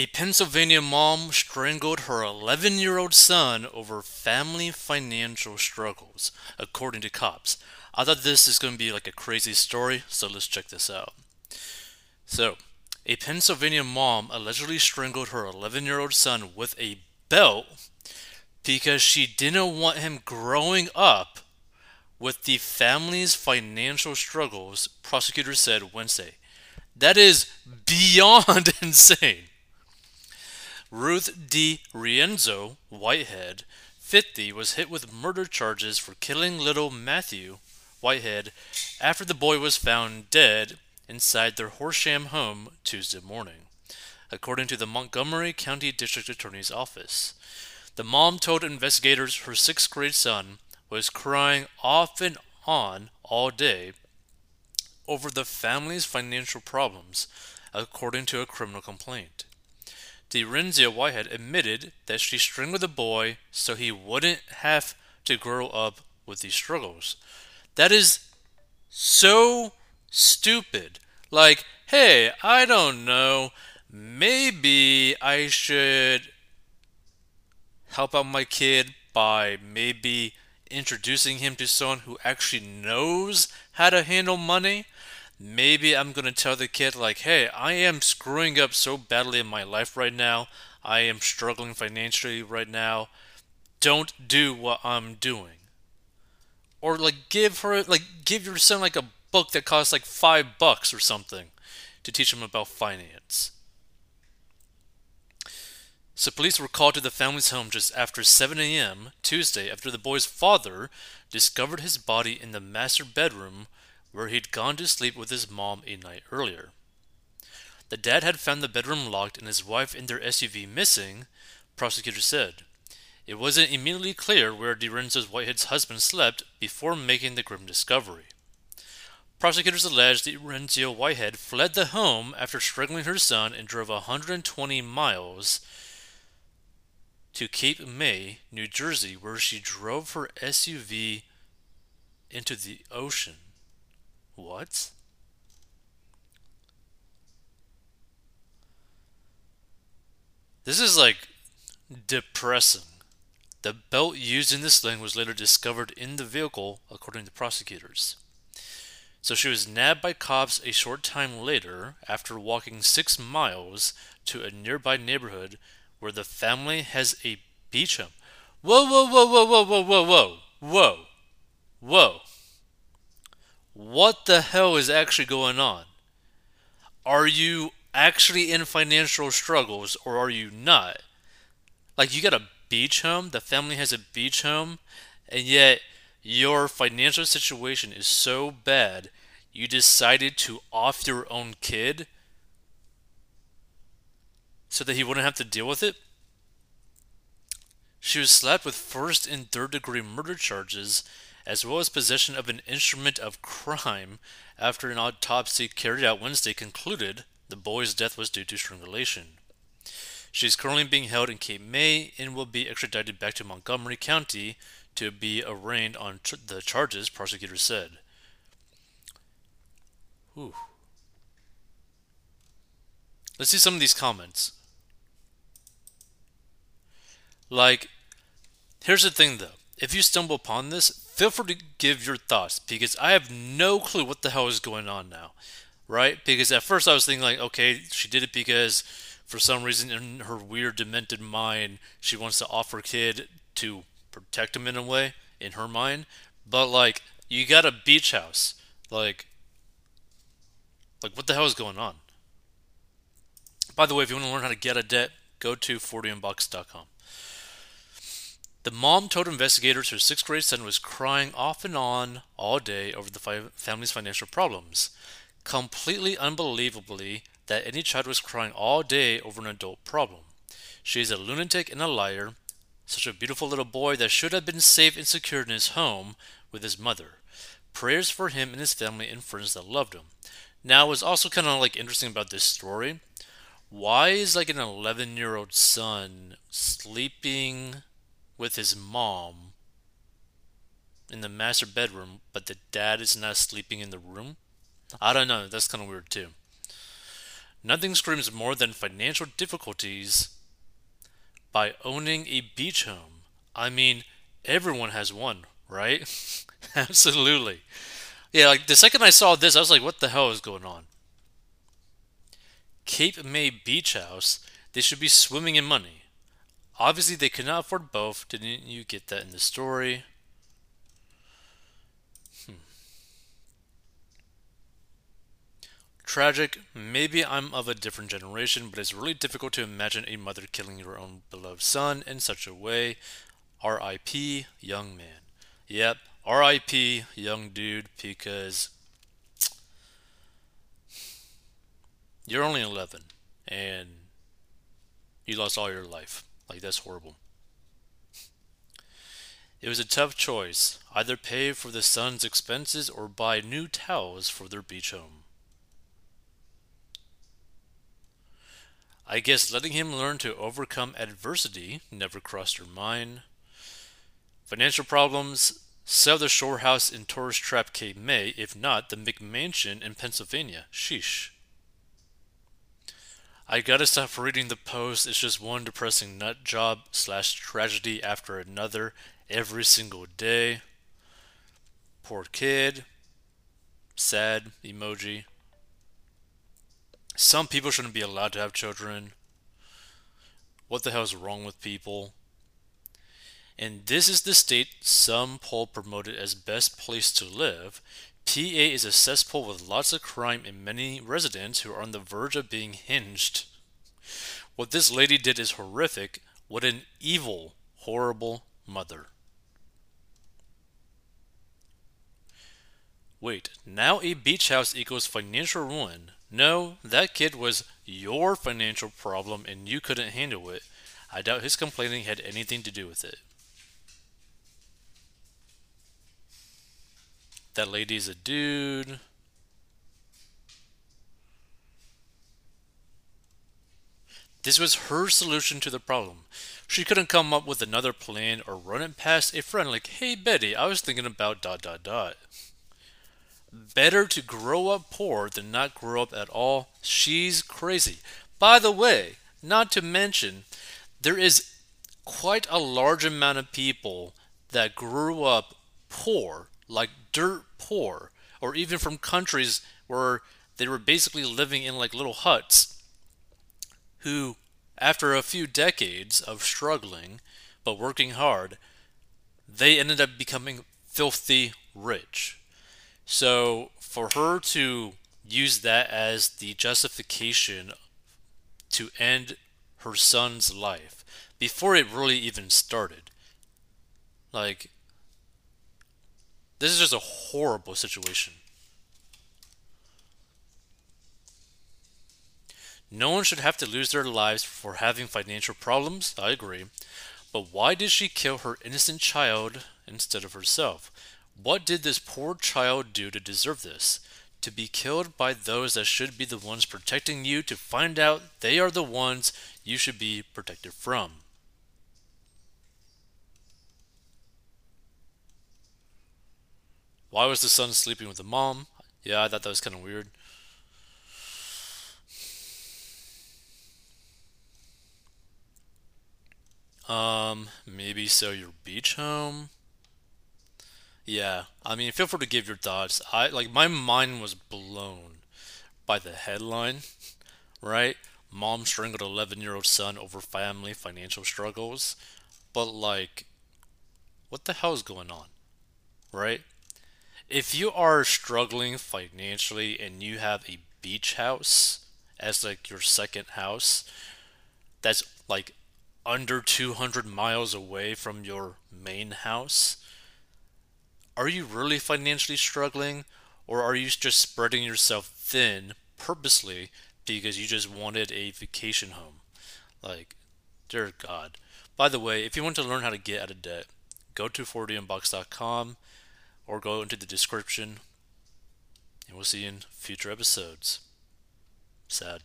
A Pennsylvania mom strangled her 11 year old son over family financial struggles, according to cops. I thought this is going to be like a crazy story, so let's check this out. So, a Pennsylvania mom allegedly strangled her 11 year old son with a belt because she didn't want him growing up with the family's financial struggles, prosecutors said Wednesday. That is beyond insane. Ruth D. Rienzo Whitehead, 50, was hit with murder charges for killing little Matthew Whitehead after the boy was found dead inside their Horsham home Tuesday morning, according to the Montgomery County District Attorney's Office. The mom told investigators her sixth grade son was crying off and on all day over the family's financial problems, according to a criminal complaint. DiRienzo Whitehead admitted that she strangled the boy so he wouldn't have to grow up with these struggles. That is so stupid. Like, hey, I don't know, maybe I should help out my kid by maybe introducing him to someone who actually knows how to handle money. Maybe I'm going to tell the kid, like, hey, I am screwing up so badly in my life right now. I am struggling financially right now. Don't do what I'm doing. Or, like, give her, like, give your son, like, a book that costs, like, five bucks or something to teach him about finance. So police were called to the family's home just after 7 a.m. Tuesday after the boy's father discovered his body in the master bedroom where he'd gone to sleep with his mom a night earlier. The dad had found the bedroom locked and his wife in their SUV missing, prosecutors said. It wasn't immediately clear where DiRienzo's Whitehead's husband slept before making the grim discovery. Prosecutors alleged that Rienzo Whitehead fled the home after strangling her son and drove 120 miles to Cape May, New Jersey, where she drove her SUV into the ocean. What? This is like depressing. The belt used in the sling was later discovered in the vehicle, according to prosecutors. So she was nabbed by cops a short time later after walking six miles to a nearby neighborhood where the family has a beach home. Whoa, whoa, whoa, whoa, whoa, whoa, whoa, whoa, whoa, whoa. What the hell is actually going on? Are you actually in financial struggles or are you not? Like, you got a beach home, the family has a beach home, and yet your financial situation is so bad you decided to off your own kid so that he wouldn't have to deal with it. She was slapped with first and third degree murder charges, as well as possession of an instrument of crime, after an autopsy carried out Wednesday concluded the boy's death was due to strangulation. She is currently being held in Cape May and will be extradited back to Montgomery County to be arraigned on tr- the charges, prosecutors said. Whew. Let's see some of these comments. Like, here's the thing though. If you stumble upon this, feel free to give your thoughts because I have no clue what the hell is going on now. Right? Because at first I was thinking, like, okay, she did it because for some reason in her weird, demented mind, she wants to offer kid to protect him in a way, in her mind. But, like, you got a beach house. Like, like what the hell is going on? By the way, if you want to learn how to get a debt, go to 4dmbox.com. The mom told investigators her sixth grade son was crying off and on all day over the family's financial problems. Completely unbelievably, that any child was crying all day over an adult problem. She is a lunatic and a liar, such a beautiful little boy that should have been safe and secure in his home with his mother. Prayers for him and his family and friends that loved him. Now, what's also kind of like interesting about this story, why is like an 11 year old son sleeping with his mom in the master bedroom, but the dad is not sleeping in the room. I don't know. That's kind of weird too. Nothing screams more than financial difficulties by owning a beach home. I mean, everyone has one, right? Absolutely. Yeah, like the second I saw this, I was like, what the hell is going on? Cape May Beach House, they should be swimming in money. Obviously, they could not afford both. Didn't you get that in the story? Hmm. Tragic. Maybe I'm of a different generation, but it's really difficult to imagine a mother killing her own beloved son in such a way. R.I.P. Young man. Yep, R.I.P. Young dude, because you're only 11 and you lost all your life. Like, that's horrible. It was a tough choice either pay for the son's expenses or buy new towels for their beach home. I guess letting him learn to overcome adversity never crossed her mind. Financial problems, sell the shore house in Tourist Trap Cape May, if not, the McMansion in Pennsylvania. Sheesh. I gotta stop reading the post. It's just one depressing nut job slash tragedy after another every single day. Poor kid. Sad emoji. Some people shouldn't be allowed to have children. What the hell is wrong with people? And this is the state some poll promoted as best place to live. PA is a cesspool with lots of crime and many residents who are on the verge of being hinged. What this lady did is horrific. What an evil, horrible mother. Wait, now a beach house equals financial ruin. No, that kid was your financial problem and you couldn't handle it. I doubt his complaining had anything to do with it. That lady's a dude. This was her solution to the problem. She couldn't come up with another plan or run it past a friend like, hey Betty, I was thinking about dot dot dot. Better to grow up poor than not grow up at all. She's crazy. By the way, not to mention, there is quite a large amount of people that grew up poor, like dirt poor, or even from countries where they were basically living in like little huts, who, after a few decades of struggling but working hard, they ended up becoming filthy rich. So for her to use that as the justification to end her son's life before it really even started, like, this is just a horrible situation. No one should have to lose their lives for having financial problems, I agree. But why did she kill her innocent child instead of herself? What did this poor child do to deserve this? To be killed by those that should be the ones protecting you, to find out they are the ones you should be protected from. Why was the son sleeping with the mom? Yeah, I thought that was kind of weird. Um, maybe sell your beach home. Yeah, I mean, feel free to give your thoughts. I like my mind was blown by the headline, right? Mom strangled 11-year-old son over family financial struggles. But like what the hell is going on? Right? If you are struggling financially and you have a beach house as like your second house that's like under 200 miles away from your main house, are you really financially struggling or are you just spreading yourself thin purposely because you just wanted a vacation home? Like, dear God. By the way, if you want to learn how to get out of debt, go to 4dmbox.com or go into the description and we'll see you in future episodes. Sad.